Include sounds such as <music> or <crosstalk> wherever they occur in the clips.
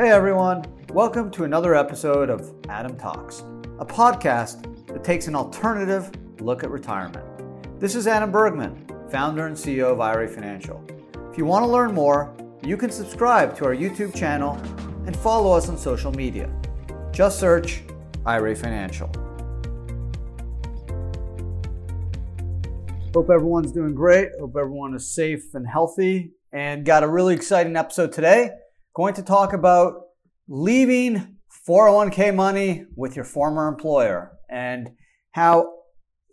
Hey everyone, welcome to another episode of Adam Talks, a podcast that takes an alternative look at retirement. This is Adam Bergman, founder and CEO of IRA Financial. If you want to learn more, you can subscribe to our YouTube channel and follow us on social media. Just search IRA Financial. Hope everyone's doing great. Hope everyone is safe and healthy. And got a really exciting episode today. Going to talk about leaving 401k money with your former employer and how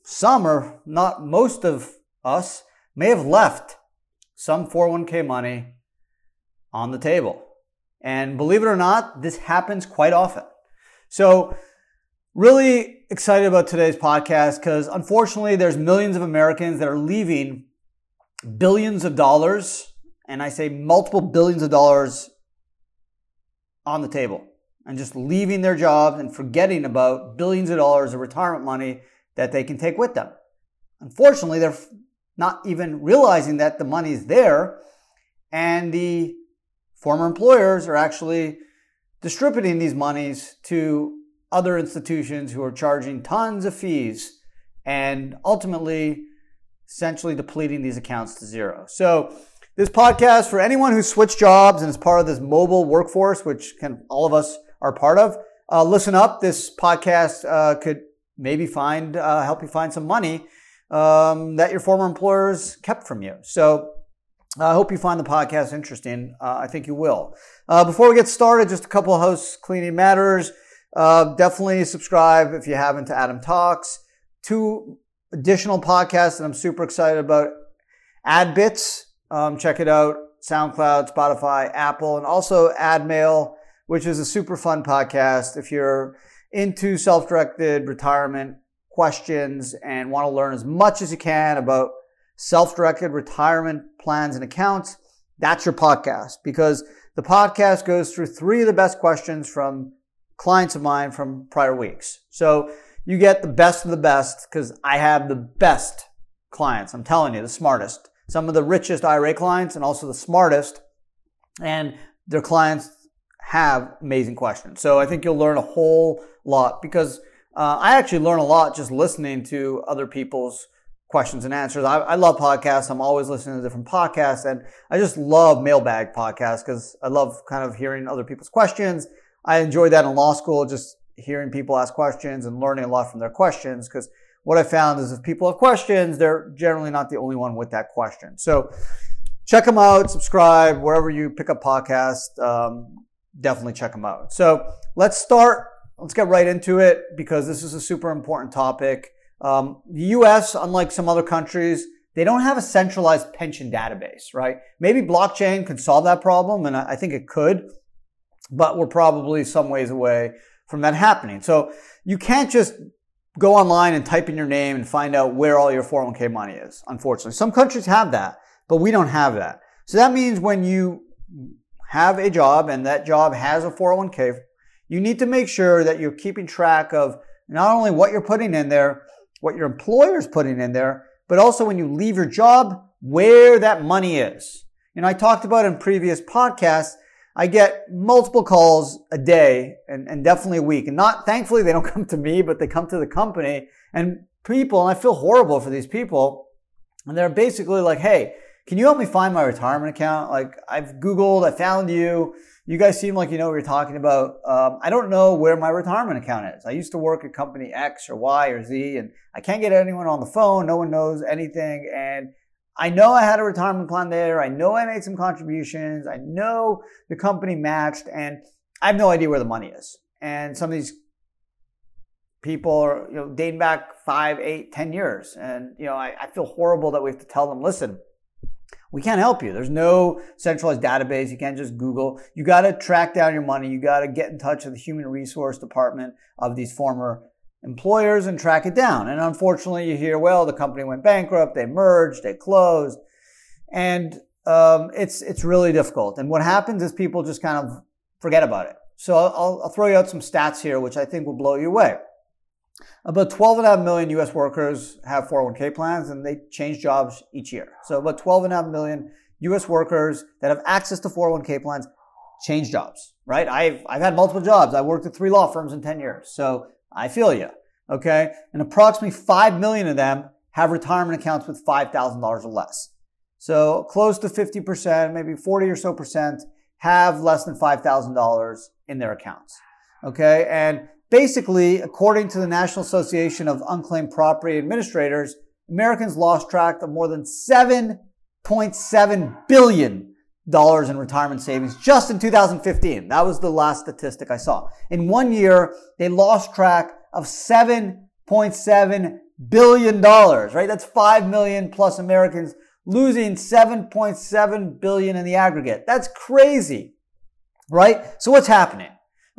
some or not most of us may have left some 401k money on the table. And believe it or not, this happens quite often. So Really excited about today's podcast because unfortunately, there's millions of Americans that are leaving billions of dollars, and I say multiple billions of dollars on the table and just leaving their jobs and forgetting about billions of dollars of retirement money that they can take with them. Unfortunately, they're not even realizing that the money is there and the former employers are actually distributing these monies to other institutions who are charging tons of fees and ultimately essentially depleting these accounts to zero. So this podcast for anyone who switched jobs and is part of this mobile workforce, which can all of us are part of, uh, listen up. This podcast uh, could maybe find uh, help you find some money um, that your former employers kept from you. So I hope you find the podcast interesting. Uh, I think you will. Uh, before we get started, just a couple of house cleaning matters. Uh, definitely subscribe if you haven't to Adam Talks. Two additional podcasts that I'm super excited about. AdBits, um, check it out. SoundCloud, Spotify, Apple, and also AdMail, which is a super fun podcast. If you're into self-directed retirement questions and want to learn as much as you can about self-directed retirement plans and accounts, that's your podcast because the podcast goes through three of the best questions from clients of mine from prior weeks. So you get the best of the best because I have the best clients. I'm telling you, the smartest. Some of the richest IRA clients and also the smartest. And their clients have amazing questions. So I think you'll learn a whole lot because uh, I actually learn a lot just listening to other people's questions and answers. I, I, love podcasts. I'm always listening to different podcasts and I just love mailbag podcasts because I love kind of hearing other people's questions I enjoyed that in law school, just hearing people ask questions and learning a lot from their questions. Because what I found is if people have questions, they're generally not the only one with that question. So check them out, subscribe wherever you pick up podcasts. Um, definitely check them out. So let's start. Let's get right into it because this is a super important topic. Um, the U.S., unlike some other countries, they don't have a centralized pension database, right? Maybe blockchain could solve that problem, and I think it could but we're probably some ways away from that happening. So you can't just go online and type in your name and find out where all your 401k money is. Unfortunately, some countries have that, but we don't have that. So that means when you have a job and that job has a 401k, you need to make sure that you're keeping track of not only what you're putting in there, what your employer is putting in there, but also when you leave your job, where that money is. And I talked about in previous podcasts I get multiple calls a day and, and definitely a week. And not, thankfully, they don't <laughs> come to me, but they come to the company and people, and I feel horrible for these people. And they're basically like, Hey, can you help me find my retirement account? Like I've Googled, I found you. You guys seem like you know what you're talking about. Um, I don't know where my retirement account is. I used to work at company X or Y or Z and I can't get anyone on the phone. No one knows anything. And I know I had a retirement plan there. I know I made some contributions. I know the company matched and I have no idea where the money is. And some of these people are, you know, dating back five, eight, ten years. And, you know, I, I feel horrible that we have to tell them, listen, we can't help you. There's no centralized database. You can't just Google. You got to track down your money. You got to get in touch with the human resource department of these former employers and track it down. And unfortunately, you hear, well, the company went bankrupt, they merged, they closed, and um, it's it's really difficult. And what happens is people just kind of forget about it. So I'll, I'll throw you out some stats here, which I think will blow you away. About 12.5 million US workers have 401k plans and they change jobs each year. So about 12.5 million US workers that have access to 401k plans change jobs. right? I've, I've had multiple jobs. I worked at three law firms in 10 years. So I feel you. Okay. And approximately 5 million of them have retirement accounts with $5,000 or less. So close to 50%, maybe 40 or so percent have less than $5,000 in their accounts. Okay. And basically, according to the National Association of Unclaimed Property Administrators, Americans lost track of more than 7.7 billion dollars in retirement savings just in 2015. That was the last statistic I saw. In one year, they lost track of 7.7 billion dollars, right? That's 5 million plus Americans losing 7.7 billion in the aggregate. That's crazy, right? So what's happening?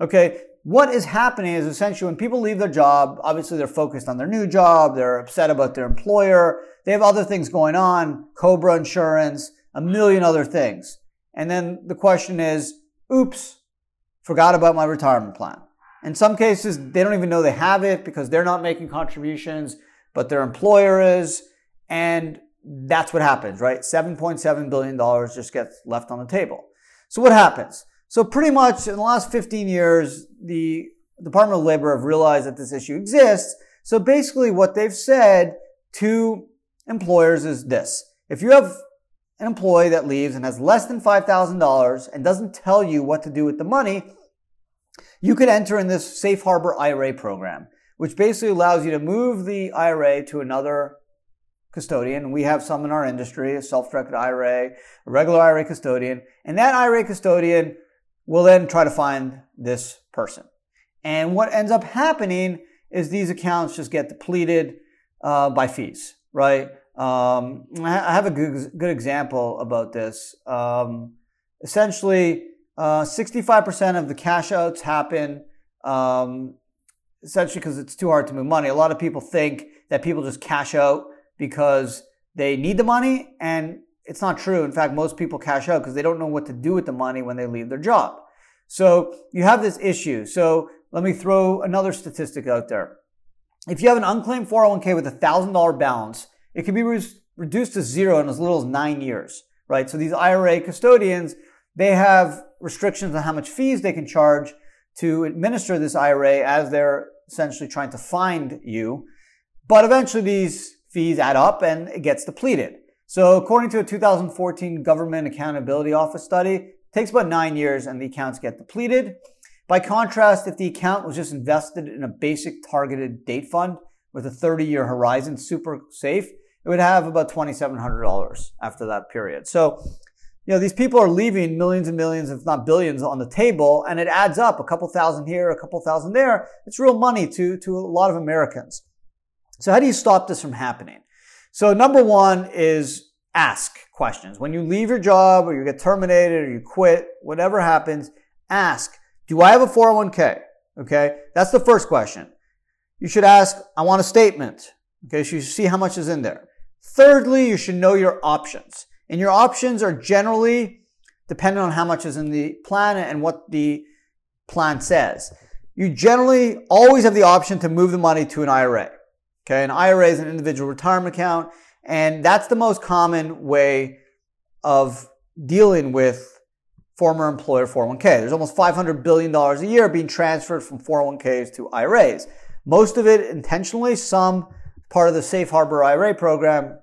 Okay. What is happening is essentially when people leave their job, obviously they're focused on their new job. They're upset about their employer. They have other things going on, Cobra insurance, a million other things. And then the question is, oops, forgot about my retirement plan. In some cases, they don't even know they have it because they're not making contributions, but their employer is. And that's what happens, right? $7.7 billion just gets left on the table. So what happens? So pretty much in the last 15 years, the Department of Labor have realized that this issue exists. So basically what they've said to employers is this. If you have an employee that leaves and has less than $5,000 and doesn't tell you what to do with the money, you could enter in this safe harbor IRA program, which basically allows you to move the IRA to another custodian. We have some in our industry, a self-directed IRA, a regular IRA custodian, and that IRA custodian will then try to find this person. And what ends up happening is these accounts just get depleted uh, by fees, right? Um, I have a good, good example about this. Um, essentially, uh, 65% of the cash outs happen um, essentially because it's too hard to move money. A lot of people think that people just cash out because they need the money, and it's not true. In fact, most people cash out because they don't know what to do with the money when they leave their job. So you have this issue. So let me throw another statistic out there. If you have an unclaimed 401k with a $1,000 balance, it can be re- reduced to zero in as little as nine years, right? So these IRA custodians, they have restrictions on how much fees they can charge to administer this IRA as they're essentially trying to find you. But eventually these fees add up and it gets depleted. So according to a 2014 Government Accountability Office study, it takes about nine years and the accounts get depleted. By contrast, if the account was just invested in a basic targeted date fund with a 30 year horizon, super safe, it would have about $2,700 after that period. So, you know, these people are leaving millions and millions, if not billions, on the table, and it adds up a couple thousand here, a couple thousand there. It's real money to, to a lot of Americans. So how do you stop this from happening? So number one is ask questions. When you leave your job or you get terminated or you quit, whatever happens, ask, do I have a 401k? Okay. That's the first question. You should ask, I want a statement. Okay. So you see how much is in there. Thirdly, you should know your options. And your options are generally dependent on how much is in the plan and what the plan says. You generally always have the option to move the money to an IRA. Okay, an IRA is an individual retirement account, and that's the most common way of dealing with former employer 401k. There's almost $500 billion a year being transferred from 401ks to IRAs. Most of it intentionally, some part of the safe harbor IRA program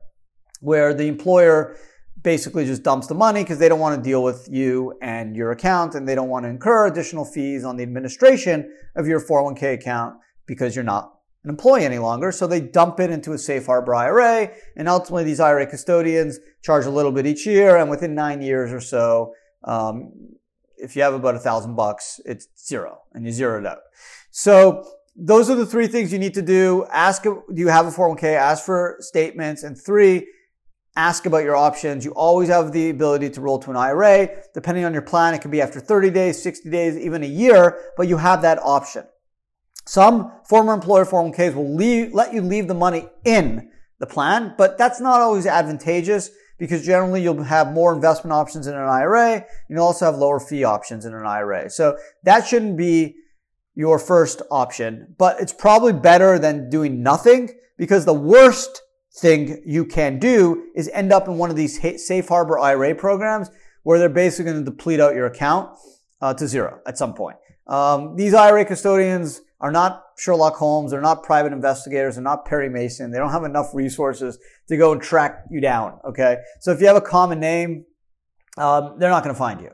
where the employer basically just dumps the money because they don't want to deal with you and your account and they don't want to incur additional fees on the administration of your 401k account because you're not an employee any longer. So they dump it into a safe harbor IRA and ultimately these IRA custodians charge a little bit each year and within nine years or so, um, if you have about a thousand bucks, it's zero and you zero it out. So those are the three things you need to do. Ask, do you have a 401k? Ask for statements. And three, ask about your options. You always have the ability to roll to an IRA. Depending on your plan, it can be after 30 days, 60 days, even a year, but you have that option. Some former employer 401ks will leave, let you leave the money in the plan, but that's not always advantageous because generally you'll have more investment options in an IRA. You'll also have lower fee options in an IRA. So that shouldn't be your first option, but it's probably better than doing nothing because the worst thing you can do is end up in one of these safe harbor IRA programs where they're basically going to deplete out your account. uh, to zero at some point. Um, these IRA custodians are not Sherlock Holmes. They're not private investigators. They're not Perry Mason. They don't have enough resources to go and track you down. Okay. So if you have a common name, um, they're not going to find you.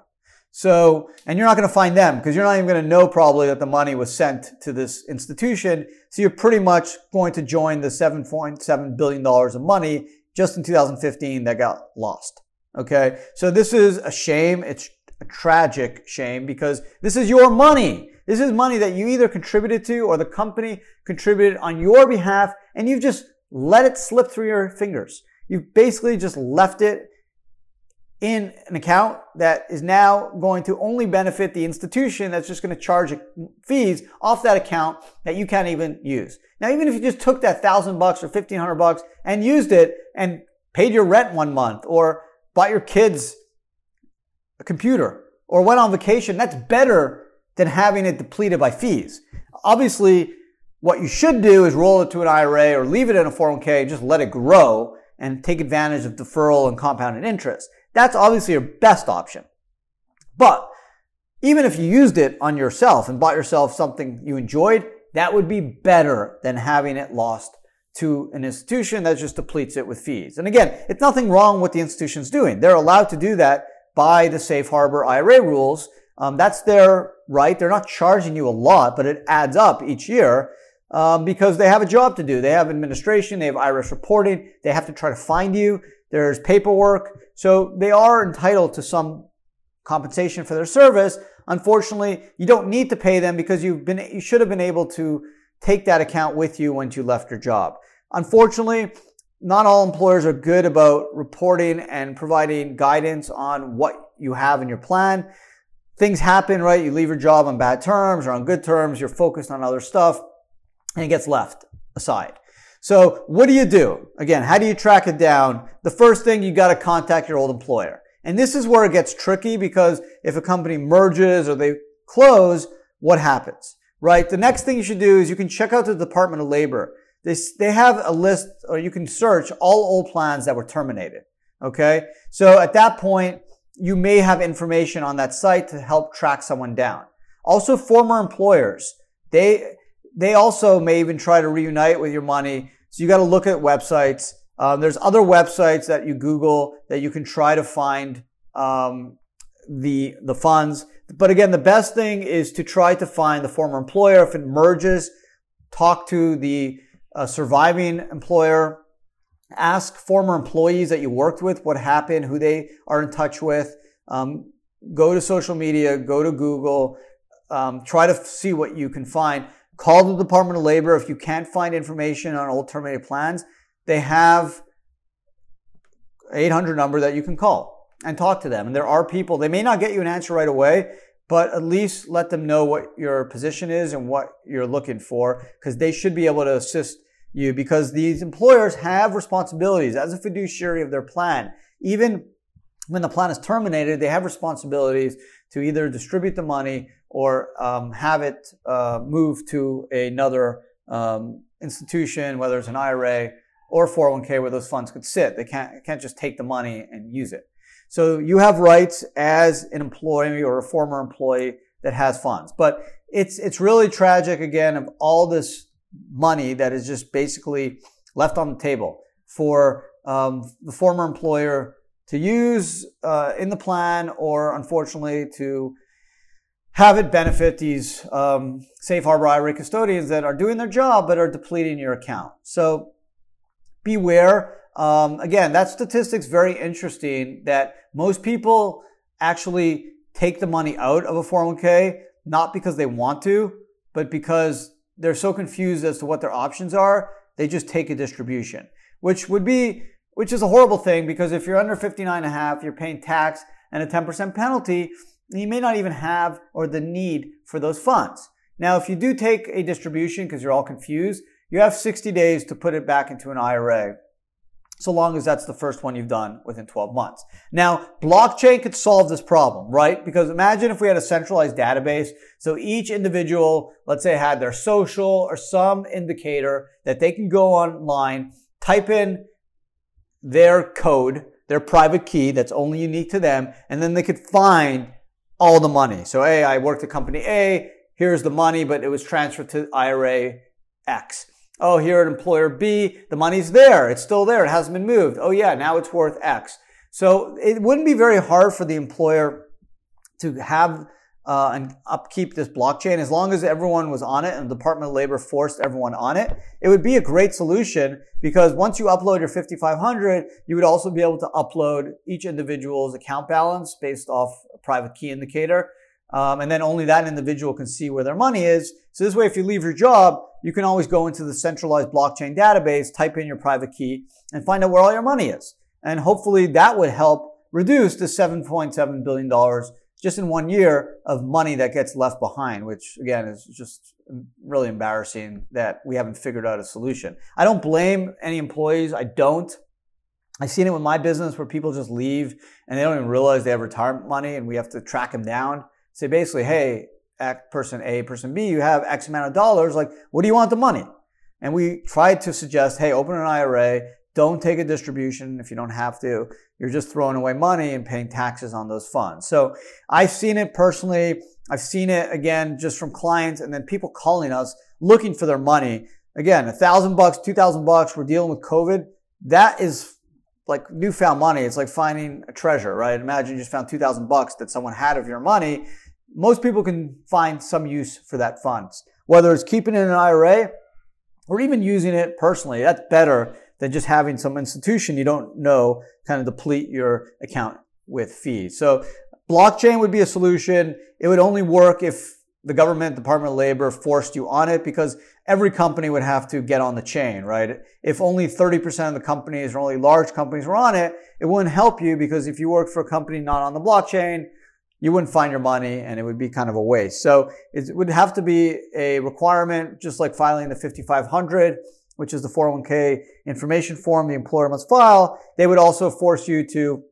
So, and you're not going to find them because you're not even going to know probably that the money was sent to this institution. So you're pretty much going to join the $7.7 billion of money just in 2015 that got lost. Okay. So this is a shame. It's a tragic shame because this is your money. This is money that you either contributed to or the company contributed on your behalf and you've just let it slip through your fingers. You've basically just left it in an account that is now going to only benefit the institution that's just going to charge fees off that account that you can't even use. Now, even if you just took that thousand bucks or fifteen hundred bucks and used it and paid your rent one month or bought your kids a computer or went on vacation, that's better than having it depleted by fees. Obviously, what you should do is roll it to an IRA or leave it in a 401k and just let it grow and take advantage of deferral and compounded interest. That's obviously your best option. But even if you used it on yourself and bought yourself something you enjoyed, that would be better than having it lost to an institution that just depletes it with fees. And again, it's nothing wrong with the institution's doing. They're allowed to do that by the safe harbor IRA rules. Um, that's their right. They're not charging you a lot, but it adds up each year um, because they have a job to do. They have administration, they have IRS reporting, they have to try to find you. There's paperwork. So they are entitled to some compensation for their service. Unfortunately, you don't need to pay them because you've been, you should have been able to take that account with you once you left your job. Unfortunately, not all employers are good about reporting and providing guidance on what you have in your plan. Things happen, right? You leave your job on bad terms or on good terms. You're focused on other stuff and it gets left aside. So what do you do? Again, how do you track it down? The first thing you got to contact your old employer. And this is where it gets tricky because if a company merges or they close, what happens? Right? The next thing you should do is you can check out the Department of Labor. They, they have a list or you can search all old plans that were terminated. Okay. So at that point, you may have information on that site to help track someone down. Also, former employers. They, they also may even try to reunite with your money. So you got to look at websites. Um, there's other websites that you Google that you can try to find um, the the funds. But again, the best thing is to try to find the former employer. If it merges, talk to the uh, surviving employer. Ask former employees that you worked with what happened, who they are in touch with. Um, go to social media, go to Google, um, try to see what you can find. Call the Department of Labor if you can't find information on old terminated plans. They have 800 number that you can call and talk to them. And there are people, they may not get you an answer right away, but at least let them know what your position is and what you're looking for because they should be able to assist you because these employers have responsibilities as a fiduciary of their plan. Even when the plan is terminated, they have responsibilities to either distribute the money or um, have it uh, moved to another um, institution, whether it's an IRA or 401k where those funds could sit. They can't, can't just take the money and use it. So you have rights as an employee or a former employee that has funds. But it's, it's really tragic again of all this money that is just basically left on the table for um, the former employer to use uh, in the plan or unfortunately to have it benefit these um, safe harbor IRA custodians that are doing their job but are depleting your account. So beware. Um, again, that statistic's very interesting that most people actually take the money out of a 401k not because they want to, but because they're so confused as to what their options are, they just take a distribution, which would be, which is a horrible thing because if you're under 59 and a half, you're paying tax and a 10% penalty you may not even have or the need for those funds. Now, if you do take a distribution because you're all confused, you have 60 days to put it back into an IRA, so long as that's the first one you've done within 12 months. Now, blockchain could solve this problem, right? Because imagine if we had a centralized database. So each individual, let's say had their social or some indicator that they can go online, type in their code, their private key that's only unique to them, and then they could find all the money. So, hey, I worked at company A, here's the money, but it was transferred to IRA X. Oh, here at employer B, the money's there. It's still there. It hasn't been moved. Oh, yeah, now it's worth X. So it wouldn't be very hard for the employer to have uh, and upkeep this blockchain as long as everyone was on it and the Department of Labor forced everyone on it. It would be a great solution because once you upload your 5500, you would also be able to upload each individual's account balance based off a private key indicator. Um, and then only that individual can see where their money is. So this way, if you leave your job, you can always go into the centralized blockchain database, type in your private key, and find out where all your money is. And hopefully that would help reduce the $7.7 billion just in one year of money that gets left behind, which again is just really embarrassing that we haven't figured out a solution. I don't blame any employees. I don't. I've seen it with my business where people just leave and they don't even realize they have retirement money and we have to track them down. Say basically, hey, person A, person B, you have X amount of dollars. Like, what do you want the money? And we tried to suggest, hey, open an IRA. Don't take a distribution if you don't have to. You're just throwing away money and paying taxes on those funds. So I've seen it personally. I've seen it again just from clients and then people calling us looking for their money. Again, a thousand bucks, two thousand bucks. We're dealing with COVID. That is like newfound money. It's like finding a treasure, right? Imagine you just found 2000 bucks that someone had of your money most people can find some use for that funds, whether it's keeping it in an IRA or even using it personally. That's better than just having some institution you don't know kind of deplete your account with fees. So blockchain would be a solution. It would only work if the government, Department of Labor forced you on it because every company would have to get on the chain, right? If only 30% of the companies or only large companies were on it, it wouldn't help you because if you work for a company not on the blockchain, you wouldn't find your money and it would be kind of a waste. So it would have to be a requirement, just like filing the 5500, which is the 401k information form the employer must file. They would also force you to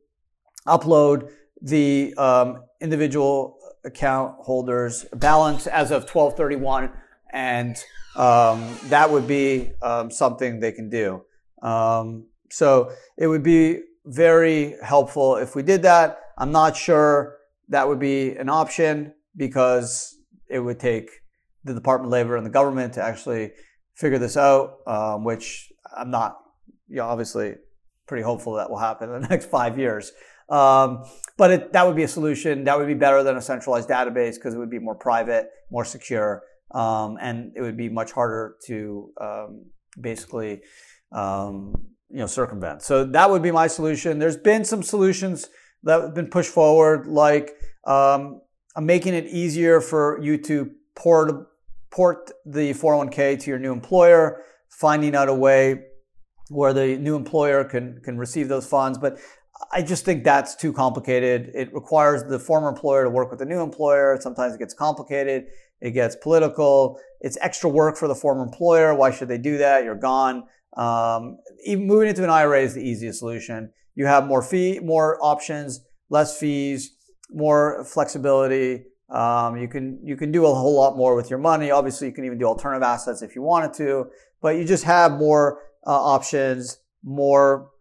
upload the um, individual account holders balance as of 1231 and um, that would be um, something they can do. Um, so it would be very helpful if we did that. I'm not sure that would be an option because it would take the Department of Labor and the government to actually figure this out, um, which I'm not, you know, obviously pretty hopeful that will happen in the <laughs> next five years. Um, but it, that would be a solution. That would be better than a centralized database because it would be more private, more secure, um, and it would be much harder to um, basically, um, you know, circumvent. So that would be my solution. There's been some solutions that have been pushed forward, like um, making it easier for you to port port the 401k to your new employer, finding out a way where the new employer can can receive those funds. But I just think that's too complicated. It requires the former employer to work with the new employer. Sometimes it gets complicated. It gets political. It's extra work for the former employer. Why should they do that? You're gone. Um, even moving into an IRA is the easiest solution. You have more fee, more options, less fees more flexibility. Um, you can you can do a whole lot more with your money. Obviously, you can even do alternative assets if you wanted to, but you just have more uh, options, more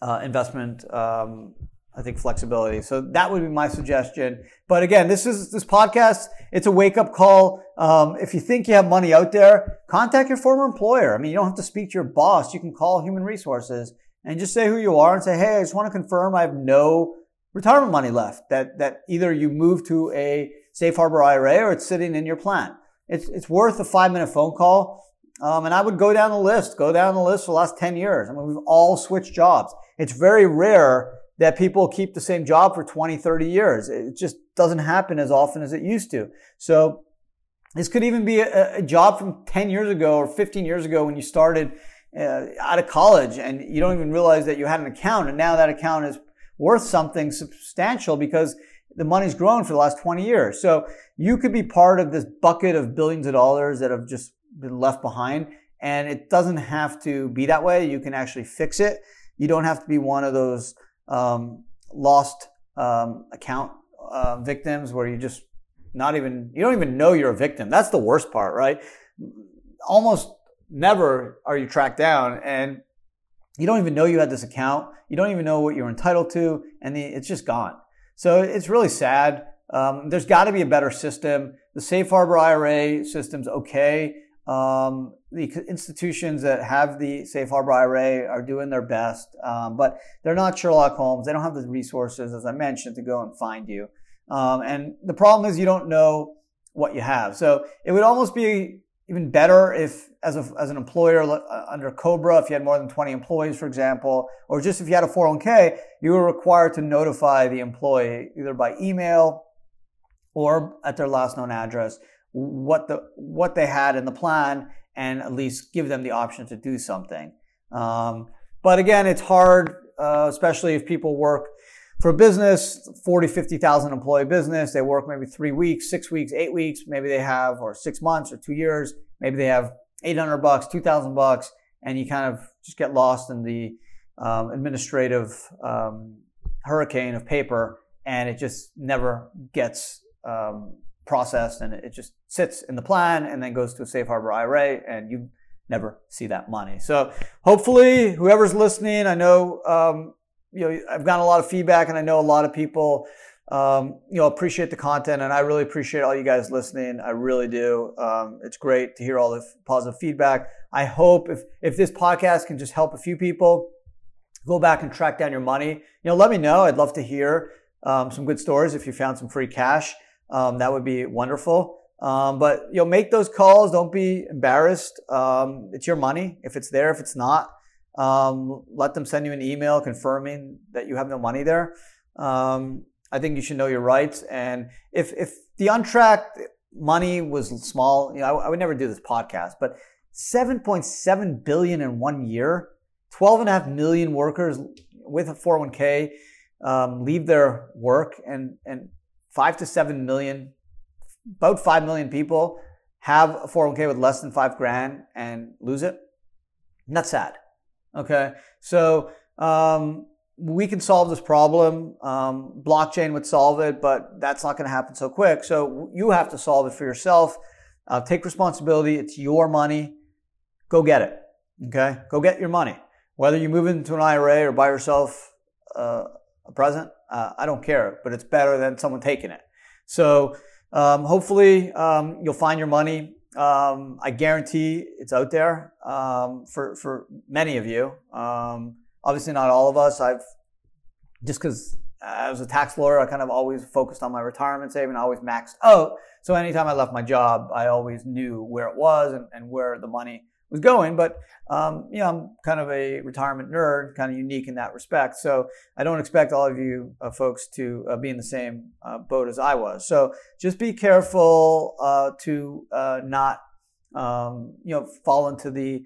uh, investment. Um, I think flexibility. So that would be my suggestion. But again, this is this podcast. It's a wake up call. Um, if you think you have money out there, contact your former employer. I mean, you don't have to speak to your boss. You can call human resources and just say who you are and say, Hey, I just want to confirm I have no retirement money left that, that either you move to a safe harbor IRA or it's sitting in your plan. It's, it's worth a five minute phone call. Um, and I would go down the list, go down the list for the last 10 years. I mean, we've all switched jobs. It's very rare that people keep the same job for 20, 30 years. It just doesn't happen as often as it used to. So this could even be a, a job from 10 years ago or 15 years ago when you started uh, out of college and you don't even realize that you had an account and now that account is worth something substantial because the money's grown for the last 20 years. So you could be part of this bucket of billions of dollars that have just been left behind. And it doesn't have to be that way. You can actually fix it. You don't have to be one of those um, lost um, account uh, victims where you just not even, you don't even know you're a victim. That's the worst part, right? Almost never are you tracked down. And you don't even know you had this account. You don't even know what you're entitled to, and it's just gone. So it's really sad. Um, there's got to be a better system. The Safe Harbor IRA system's okay. Um, the institutions that have the Safe Harbor IRA are doing their best, um, but they're not Sherlock Holmes. They don't have the resources, as I mentioned, to go and find you. Um, and the problem is you don't know what you have. So it would almost be even better if, as, a, as an employer uh, under COBRA, if you had more than 20 employees, for example, or just if you had a 401k, you were required to notify the employee either by email or at their last known address what the what they had in the plan and at least give them the option to do something. Um, but again, it's hard, uh, especially if people work for a business, 40, 50,000 employee business. They work maybe three weeks, six weeks, eight weeks. Maybe they have, or six months or two years. Maybe they have 800 bucks, 2,000 bucks, and you kind of just get lost in the um, administrative um, hurricane of paper and it just never gets um, processed and it just sits in the plan and then goes to a safe harbor IRA and you never see that money. So hopefully whoever's listening, I know, um, you know, I've gotten a lot of feedback and I know a lot of people, um, you know, appreciate the content and I really appreciate all you guys listening. I really do. Um, it's great to hear all the positive feedback. I hope if, if this podcast can just help a few people go back and track down your money, you know, let me know. I'd love to hear um, some good stories if you found some free cash. Um, that would be wonderful. Um, but you know, make those calls. Don't be embarrassed. Um, it's your money. If it's there, if it's not, um, let them send you an email confirming that you have no money there. Um, I think you should know your rights. And if if the untracked money was small, you know, I, I would never do this podcast. But 7.7 billion in one year, 12 and a half million workers with a 401k um, leave their work and and five to seven million, about five million people have a 401k with less than five grand and lose it. And that's sad. Okay. So, um, we can solve this problem. Um, blockchain would solve it, but that's not going to happen so quick. So you have to solve it for yourself. Uh, take responsibility. It's your money. Go get it. Okay. Go get your money. Whether you move into an IRA or buy yourself uh, a present, uh, I don't care, but it's better than someone taking it. So um, hopefully um, you'll find your money. Um, I guarantee it's out there um, for for many of you. Um, obviously, not all of us. I've just because as a tax lawyer, I kind of always focused on my retirement saving. I always maxed out. So anytime I left my job, I always knew where it was and, and where the money was going. But um, you know, I'm kind of a retirement nerd, kind of unique in that respect. So I don't expect all of you uh, folks to uh, be in the same uh, boat as I was. So just be careful uh, to uh, not um, you know fall into the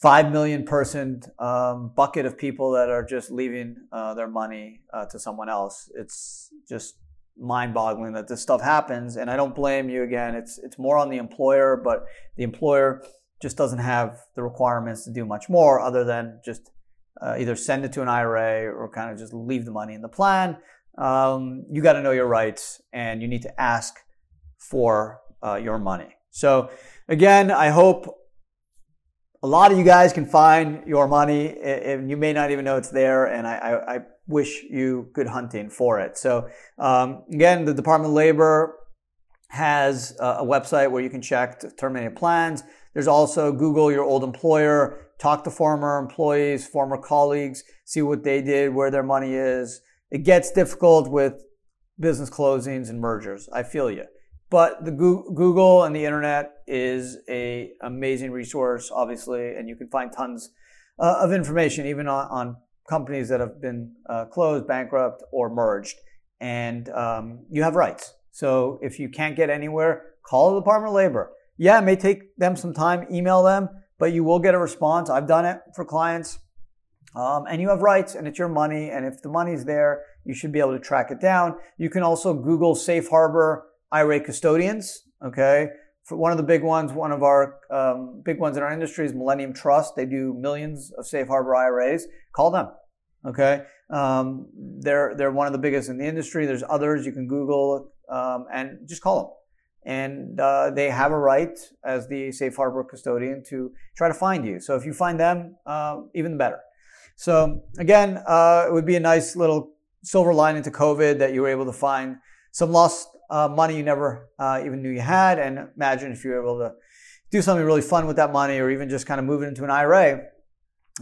five million person um, bucket of people that are just leaving uh, their money to someone else. It's just mind-boggling that this stuff happens and i don't blame you again it's it's more on the employer but the employer just doesn't have the requirements to do much more other than just uh, either send it to an IRA or kind of just leave the money in the plan. Um, you got to know your rights and you need to ask for uh, your money. So, again, I hope a lot of you guys can find your money and you may not even know it's there. And I, I, I wish you good hunting for it. So, um, again, the Department of Labor has a website where you can check terminated plans. There's also Google your old employer, talk to former employees, former colleagues, see what they did, where their money is. It gets difficult with business closings and mergers. I feel you. But the Google and the internet is a amazing resource, obviously, and you can find tons uh, of information, even on, on, companies that have been uh, closed, bankrupt, or merged. And um, you have rights. So if you can't get anywhere, call the Department of Labor. Yeah, it may take them some time, email them, but you will get a response. I've done it for clients. Um, and you have rights and it's your money. And if the money's there, you should be able to track it down. You can also Google Safe Harbor IRA custodians. Okay. For one of the big ones, one of our um, big ones in our industry is Millennium Trust. They do millions of Safe Harbor IRAs. Call them. Okay. Um, they're, they're one of the biggest in the industry. There's others you can Google um, and just call them. And uh, they have a right as the safe harbor custodian to try to find you. So if you find them, uh, even better. So again, uh, it would be a nice little silver lining to COVID that you were able to find some lost uh, money you never uh, even knew you had. And imagine if you were able to do something really fun with that money or even just kind of move it into an IRA.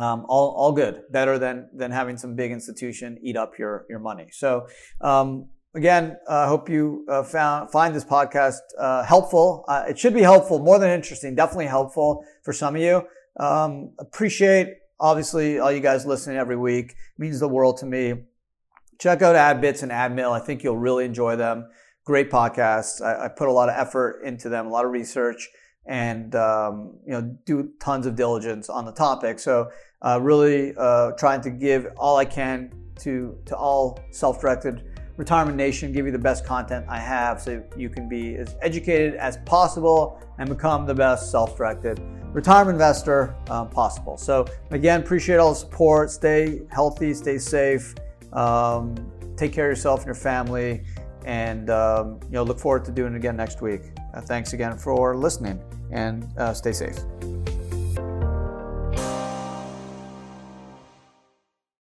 Um, all, all good, better than than having some big institution eat up your your money. So um, again, I uh, hope you uh, found find this podcast uh, helpful. Uh, it should be helpful, more than interesting. Definitely helpful for some of you. Um, appreciate obviously all you guys listening every week. It means the world to me. Check out AdBits and AdMail. I think you'll really enjoy them. Great podcasts. I, I put a lot of effort into them, a lot of research and um, you know do tons of diligence on the topic. So uh, really uh, trying to give all I can to to all self-directed retirement nation, give you the best content I have, so you can be as educated as possible and become the best self-directed retirement investor um, possible. So again, appreciate all the support. Stay healthy, stay safe. Um, take care of yourself and your family and um, you know look forward to doing it again next week. Uh, thanks again for listening and uh, stay safe.